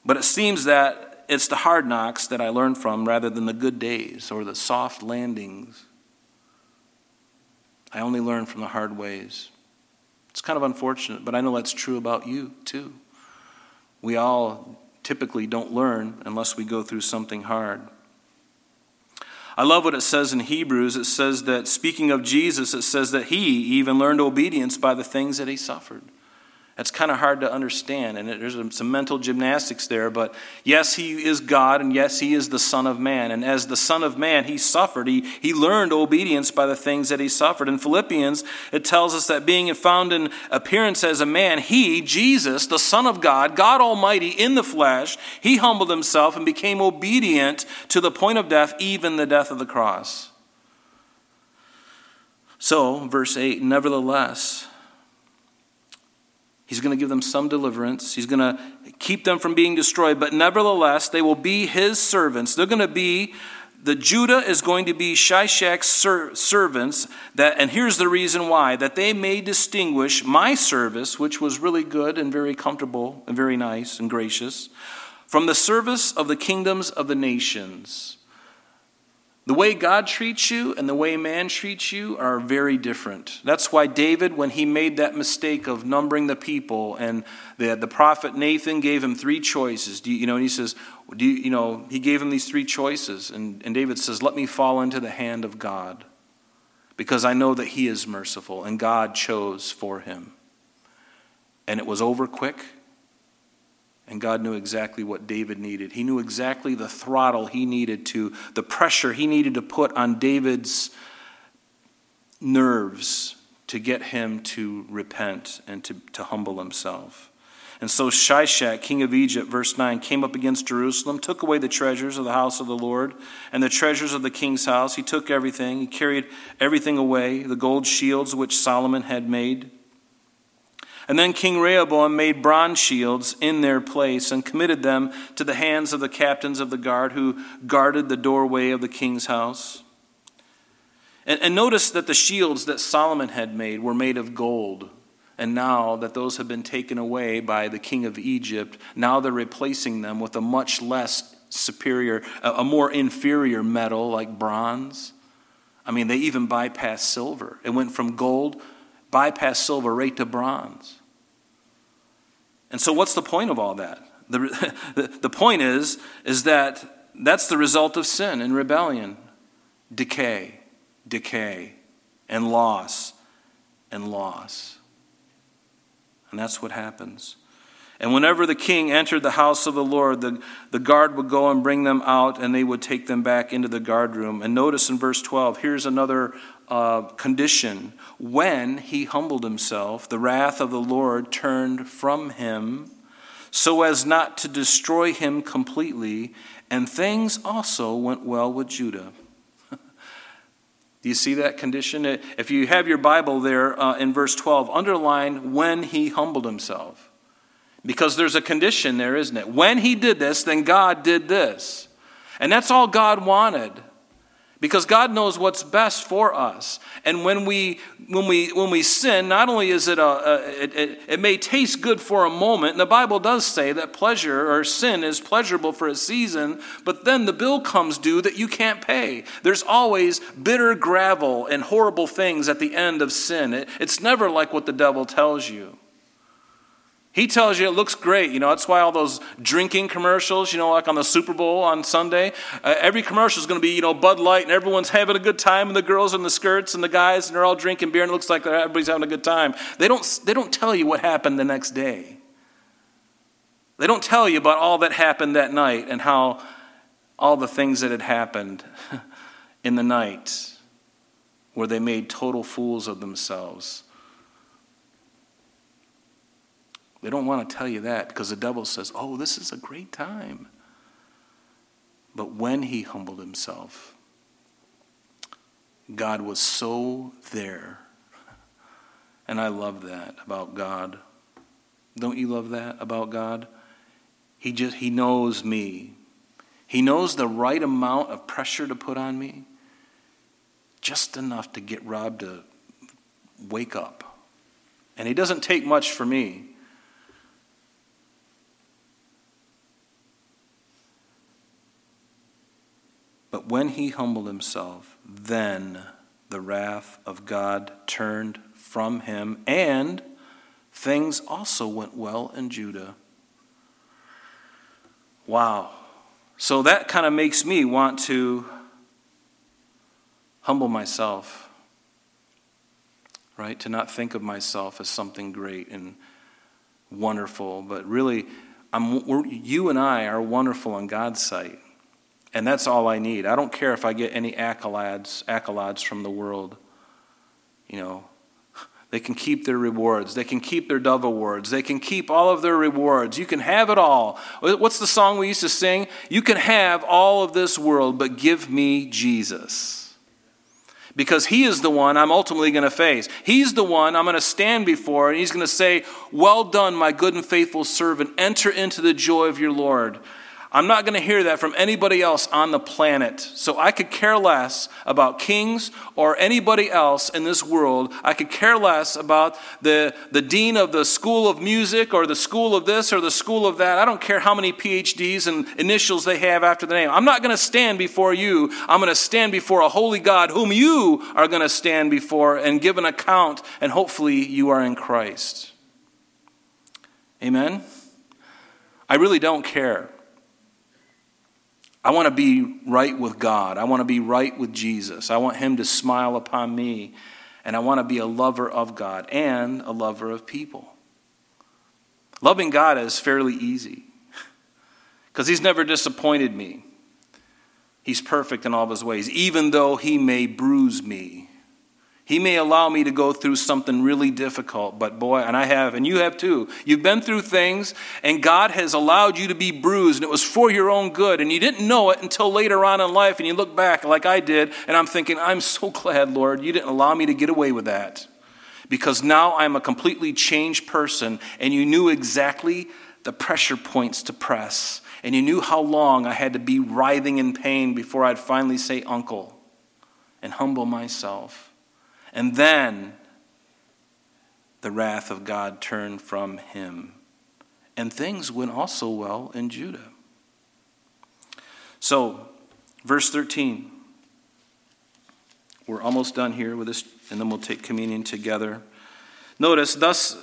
But it seems that it's the hard knocks that I learn from rather than the good days or the soft landings. I only learn from the hard ways. It's kind of unfortunate, but I know that's true about you too. We all typically don't learn unless we go through something hard. I love what it says in Hebrews. It says that, speaking of Jesus, it says that he even learned obedience by the things that he suffered. That's kind of hard to understand, and there's some mental gymnastics there. But yes, he is God, and yes, he is the Son of Man. And as the Son of Man, he suffered. He, he learned obedience by the things that he suffered. In Philippians, it tells us that being found in appearance as a man, he, Jesus, the Son of God, God Almighty in the flesh, he humbled himself and became obedient to the point of death, even the death of the cross. So, verse 8, nevertheless, He's going to give them some deliverance. He's going to keep them from being destroyed, but nevertheless, they will be his servants. They're going to be the Judah is going to be Shishak's ser- servants that and here's the reason why that they may distinguish my service which was really good and very comfortable and very nice and gracious from the service of the kingdoms of the nations the way God treats you and the way man treats you are very different. That's why David, when he made that mistake of numbering the people, and the, the prophet Nathan gave him three choices. You, you, know, and he says, do you, you know, he gave him these three choices. And, and David says, Let me fall into the hand of God, because I know that he is merciful, and God chose for him. And it was over quick and God knew exactly what David needed. He knew exactly the throttle he needed to, the pressure he needed to put on David's nerves to get him to repent and to, to humble himself. And so Shishak, king of Egypt, verse 9, came up against Jerusalem, took away the treasures of the house of the Lord and the treasures of the king's house. He took everything, he carried everything away, the gold shields which Solomon had made. And then King Rehoboam made bronze shields in their place and committed them to the hands of the captains of the guard who guarded the doorway of the king's house. And, and notice that the shields that Solomon had made were made of gold. And now that those have been taken away by the king of Egypt, now they're replacing them with a much less superior, a more inferior metal like bronze. I mean, they even bypassed silver. It went from gold, bypassed silver, right to bronze. And so, what's the point of all that? The, the, point is, is that that's the result of sin and rebellion decay, decay, and loss, and loss. And that's what happens. And whenever the king entered the house of the Lord, the, the guard would go and bring them out, and they would take them back into the guard room. And notice in verse 12, here's another uh, condition. When he humbled himself, the wrath of the Lord turned from him so as not to destroy him completely, and things also went well with Judah. Do you see that condition? If you have your Bible there uh, in verse 12, underline when he humbled himself. Because there's a condition there, isn't it? When he did this, then God did this. And that's all God wanted. Because God knows what's best for us. And when we, when we, when we sin, not only is it a, a it, it, it may taste good for a moment, and the Bible does say that pleasure or sin is pleasurable for a season, but then the bill comes due that you can't pay. There's always bitter gravel and horrible things at the end of sin. It, it's never like what the devil tells you. He tells you it looks great. You know, that's why all those drinking commercials, you know, like on the Super Bowl on Sunday, uh, every commercial is going to be, you know, Bud Light and everyone's having a good time and the girls in the skirts and the guys and they're all drinking beer and it looks like everybody's having a good time. They don't, they don't tell you what happened the next day. They don't tell you about all that happened that night and how all the things that had happened in the night where they made total fools of themselves They don't want to tell you that because the devil says, oh, this is a great time. But when he humbled himself, God was so there. And I love that about God. Don't you love that about God? He just he knows me. He knows the right amount of pressure to put on me. Just enough to get Rob to wake up. And he doesn't take much for me. But when he humbled himself, then the wrath of God turned from him, and things also went well in Judah. Wow. So that kind of makes me want to humble myself, right? To not think of myself as something great and wonderful, but really, I'm, you and I are wonderful in God's sight. And that's all I need. I don't care if I get any accolades, accolades from the world. You know, they can keep their rewards. They can keep their Dove Awards. They can keep all of their rewards. You can have it all. What's the song we used to sing? You can have all of this world, but give me Jesus because he is the one I'm ultimately going to face. He's the one I'm going to stand before, and he's going to say, Well done, my good and faithful servant. Enter into the joy of your Lord. I'm not going to hear that from anybody else on the planet. So I could care less about kings or anybody else in this world. I could care less about the, the dean of the school of music or the school of this or the school of that. I don't care how many PhDs and initials they have after the name. I'm not going to stand before you. I'm going to stand before a holy God whom you are going to stand before and give an account, and hopefully you are in Christ. Amen? I really don't care. I want to be right with God. I want to be right with Jesus. I want Him to smile upon me. And I want to be a lover of God and a lover of people. Loving God is fairly easy because He's never disappointed me. He's perfect in all of His ways, even though He may bruise me he may allow me to go through something really difficult, but boy, and I have, and you have too. You've been through things, and God has allowed you to be bruised, and it was for your own good, and you didn't know it until later on in life, and you look back like I did, and I'm thinking, I'm so glad, Lord, you didn't allow me to get away with that. Because now I'm a completely changed person, and you knew exactly the pressure points to press, and you knew how long I had to be writhing in pain before I'd finally say, Uncle, and humble myself. And then the wrath of God turned from him. And things went also well in Judah. So, verse 13. We're almost done here with this, and then we'll take communion together. Notice, thus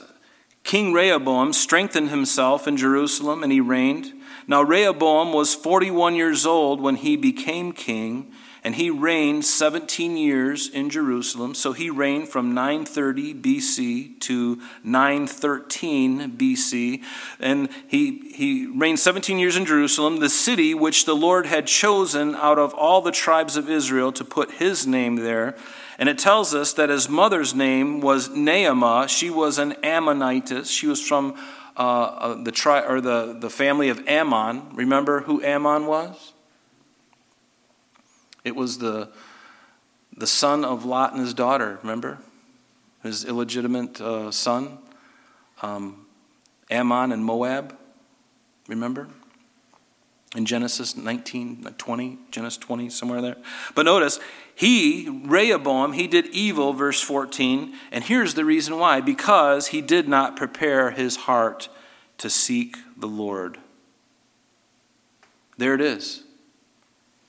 King Rehoboam strengthened himself in Jerusalem, and he reigned. Now, Rehoboam was 41 years old when he became king and he reigned 17 years in Jerusalem. So he reigned from 930 BC to 913 BC. And he, he reigned 17 years in Jerusalem, the city which the Lord had chosen out of all the tribes of Israel to put his name there. And it tells us that his mother's name was Naamah. She was an Ammonitess. She was from uh, uh, the, tri- or the, the family of Ammon. Remember who Ammon was? It was the, the son of Lot and his daughter, remember? His illegitimate uh, son, um, Ammon and Moab, remember? In Genesis 19, 20, Genesis 20, somewhere there. But notice, he, Rehoboam, he did evil, verse 14, and here's the reason why because he did not prepare his heart to seek the Lord. There it is.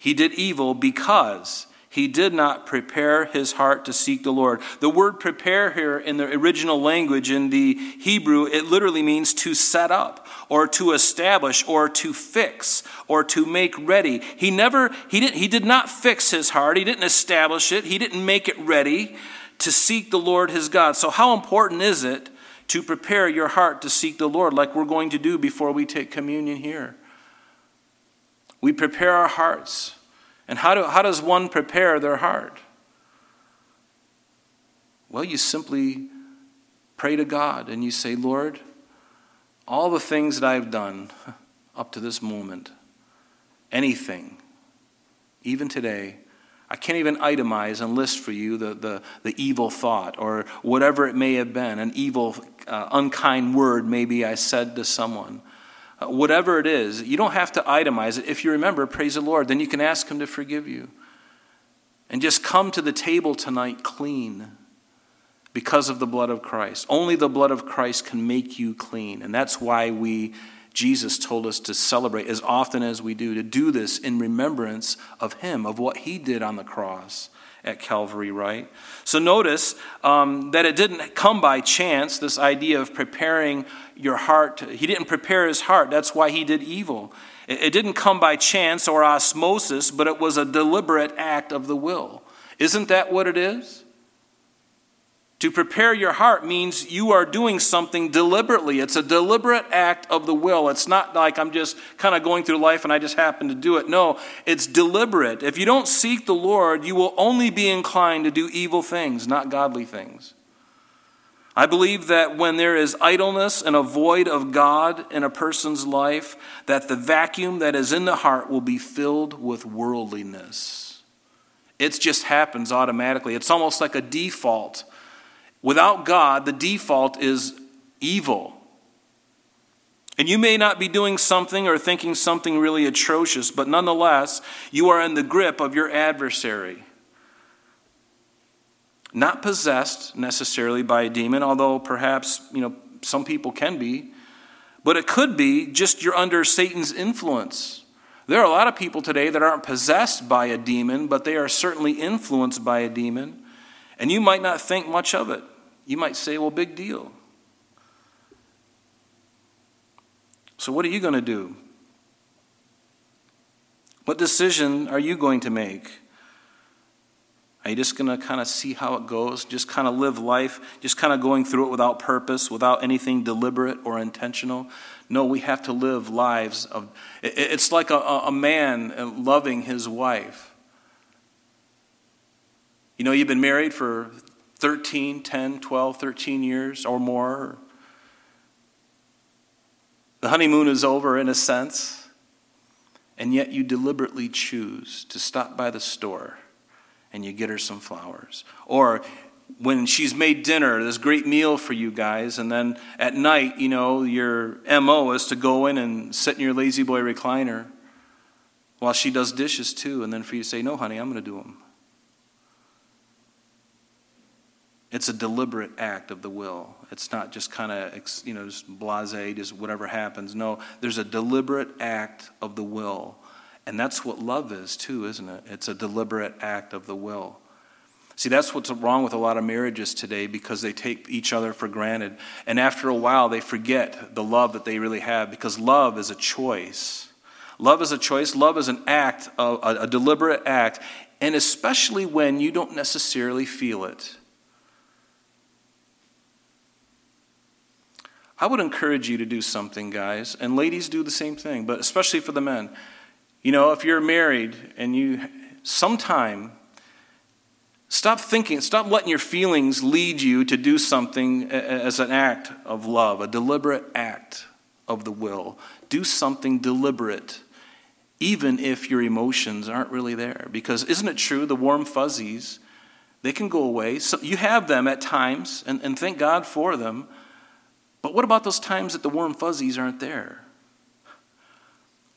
He did evil because he did not prepare his heart to seek the Lord. The word prepare here in the original language in the Hebrew, it literally means to set up or to establish or to fix or to make ready. He never he didn't he did not fix his heart. He didn't establish it. He didn't make it ready to seek the Lord his God. So how important is it to prepare your heart to seek the Lord like we're going to do before we take communion here? We prepare our hearts. And how, do, how does one prepare their heart? Well, you simply pray to God and you say, Lord, all the things that I've done up to this moment, anything, even today, I can't even itemize and list for you the, the, the evil thought or whatever it may have been, an evil, uh, unkind word maybe I said to someone. Whatever it is, you don't have to itemize it. If you remember, praise the Lord, then you can ask Him to forgive you. And just come to the table tonight clean because of the blood of Christ. Only the blood of Christ can make you clean. And that's why we, Jesus told us to celebrate as often as we do, to do this in remembrance of Him, of what He did on the cross at Calvary, right? So notice um, that it didn't come by chance, this idea of preparing your heart. He didn't prepare his heart. That's why he did evil. It, it didn't come by chance or osmosis, but it was a deliberate act of the will. Isn't that what it is? To prepare your heart means you are doing something deliberately. It's a deliberate act of the will. It's not like I'm just kind of going through life and I just happen to do it. No, it's deliberate. If you don't seek the Lord, you will only be inclined to do evil things, not godly things. I believe that when there is idleness and a void of God in a person's life, that the vacuum that is in the heart will be filled with worldliness. It just happens automatically. It's almost like a default Without God, the default is evil. And you may not be doing something or thinking something really atrocious, but nonetheless, you are in the grip of your adversary. Not possessed necessarily by a demon, although perhaps, you know, some people can be, but it could be just you're under Satan's influence. There are a lot of people today that aren't possessed by a demon, but they are certainly influenced by a demon, and you might not think much of it. You might say, well, big deal. So, what are you going to do? What decision are you going to make? Are you just going to kind of see how it goes? Just kind of live life, just kind of going through it without purpose, without anything deliberate or intentional? No, we have to live lives of. It's like a, a man loving his wife. You know, you've been married for 13, 10, 12, 13 years or more. The honeymoon is over in a sense, and yet you deliberately choose to stop by the store and you get her some flowers. Or when she's made dinner, this great meal for you guys, and then at night, you know, your MO is to go in and sit in your lazy boy recliner while she does dishes too, and then for you to say, No, honey, I'm going to do them. It's a deliberate act of the will. It's not just kind of, you know, just blase, just whatever happens. No, there's a deliberate act of the will. And that's what love is, too, isn't it? It's a deliberate act of the will. See, that's what's wrong with a lot of marriages today because they take each other for granted. And after a while, they forget the love that they really have because love is a choice. Love is a choice. Love is an act, a, a deliberate act, and especially when you don't necessarily feel it. I would encourage you to do something, guys, and ladies do the same thing, but especially for the men. You know, if you're married and you sometime stop thinking, stop letting your feelings lead you to do something as an act of love, a deliberate act of the will. Do something deliberate, even if your emotions aren't really there. Because isn't it true, the warm fuzzies, they can go away. So you have them at times, and, and thank God for them. But what about those times that the warm fuzzies aren't there?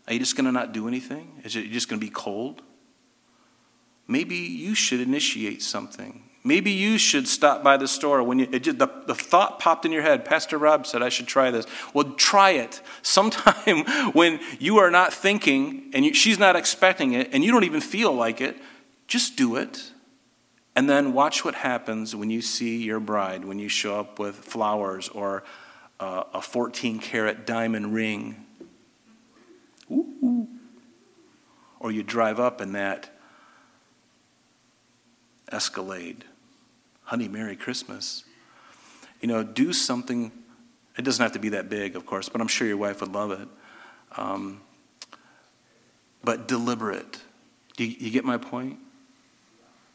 Are you just going to not do anything? Is it just going to be cold? Maybe you should initiate something. Maybe you should stop by the store when you, just, the, the thought popped in your head. Pastor Rob said I should try this. Well, try it sometime when you are not thinking and you, she's not expecting it and you don't even feel like it. Just do it. And then watch what happens when you see your bride, when you show up with flowers or uh, a 14 karat diamond ring. Ooh. Or you drive up in that Escalade. Honey, Merry Christmas. You know, do something. It doesn't have to be that big, of course, but I'm sure your wife would love it. Um, but deliberate. Do you, you get my point?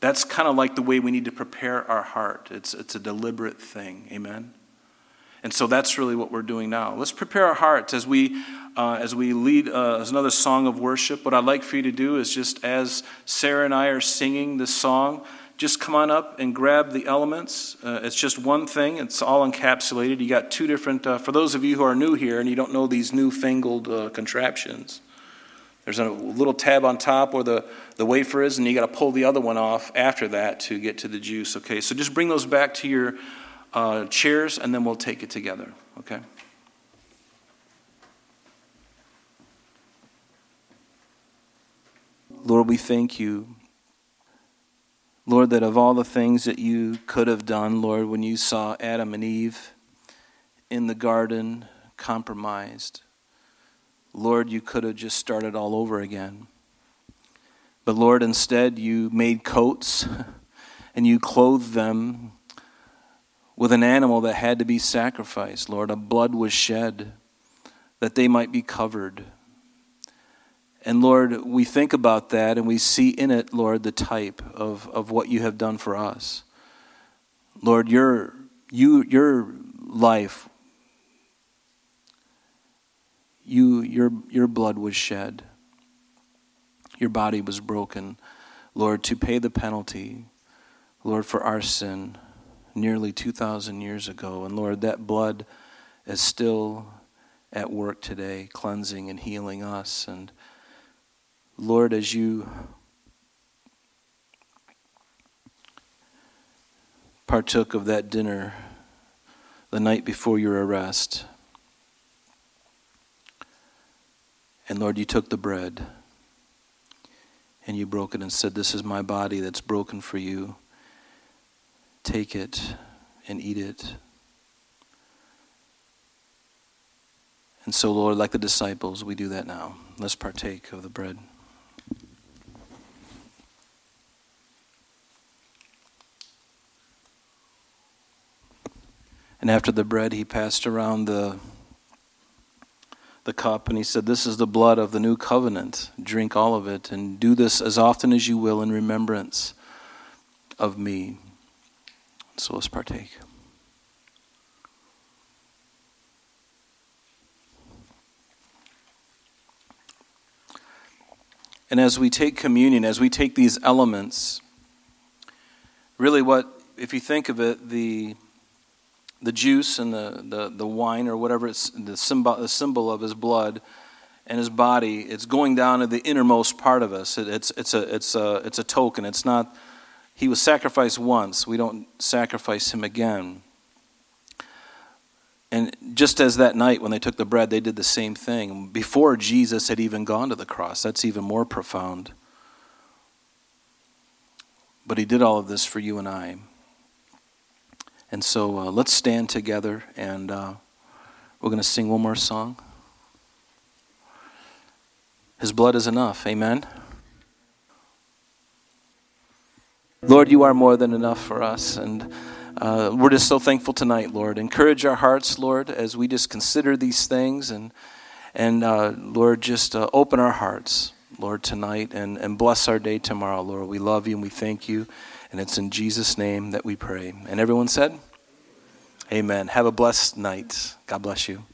That's kind of like the way we need to prepare our heart. It's, it's a deliberate thing. Amen? And so that's really what we're doing now. Let's prepare our hearts as we, uh, as we lead uh, as another song of worship. What I'd like for you to do is just as Sarah and I are singing this song, just come on up and grab the elements. Uh, it's just one thing, it's all encapsulated. You got two different, uh, for those of you who are new here and you don't know these newfangled uh, contraptions, There's a little tab on top where the, the wafer is, and you got to pull the other one off after that to get to the juice. Okay, so just bring those back to your uh, chairs, and then we'll take it together. Okay. Lord, we thank you. Lord, that of all the things that you could have done, Lord, when you saw Adam and Eve in the garden compromised, Lord, you could have just started all over again. But Lord, instead, you made coats and you clothed them with an animal that had to be sacrificed. Lord, a blood was shed that they might be covered. And Lord, we think about that and we see in it, Lord, the type of, of what you have done for us. Lord, your, you, your life you, your, your blood was shed. Your body was broken, Lord, to pay the penalty, Lord, for our sin nearly 2,000 years ago. And Lord, that blood is still at work today, cleansing and healing us. And Lord, as you partook of that dinner the night before your arrest, And Lord, you took the bread and you broke it and said, This is my body that's broken for you. Take it and eat it. And so, Lord, like the disciples, we do that now. Let's partake of the bread. And after the bread, he passed around the the cup and he said, This is the blood of the new covenant. Drink all of it and do this as often as you will in remembrance of me. So let's partake. And as we take communion, as we take these elements, really what, if you think of it, the the juice and the, the, the wine or whatever it's the symbol, the symbol of his blood and his body, it's going down to the innermost part of us. It, it's, it's, a, it's, a, it's a token. It's not, he was sacrificed once. We don't sacrifice him again. And just as that night when they took the bread, they did the same thing. Before Jesus had even gone to the cross, that's even more profound. But he did all of this for you and I. And so uh, let's stand together and uh, we're going to sing one more song. His blood is enough. Amen. Lord, you are more than enough for us. And uh, we're just so thankful tonight, Lord. Encourage our hearts, Lord, as we just consider these things. And, and uh, Lord, just uh, open our hearts, Lord, tonight and, and bless our day tomorrow, Lord. We love you and we thank you. And it's in Jesus' name that we pray. And everyone said, Amen. Have a blessed night. God bless you.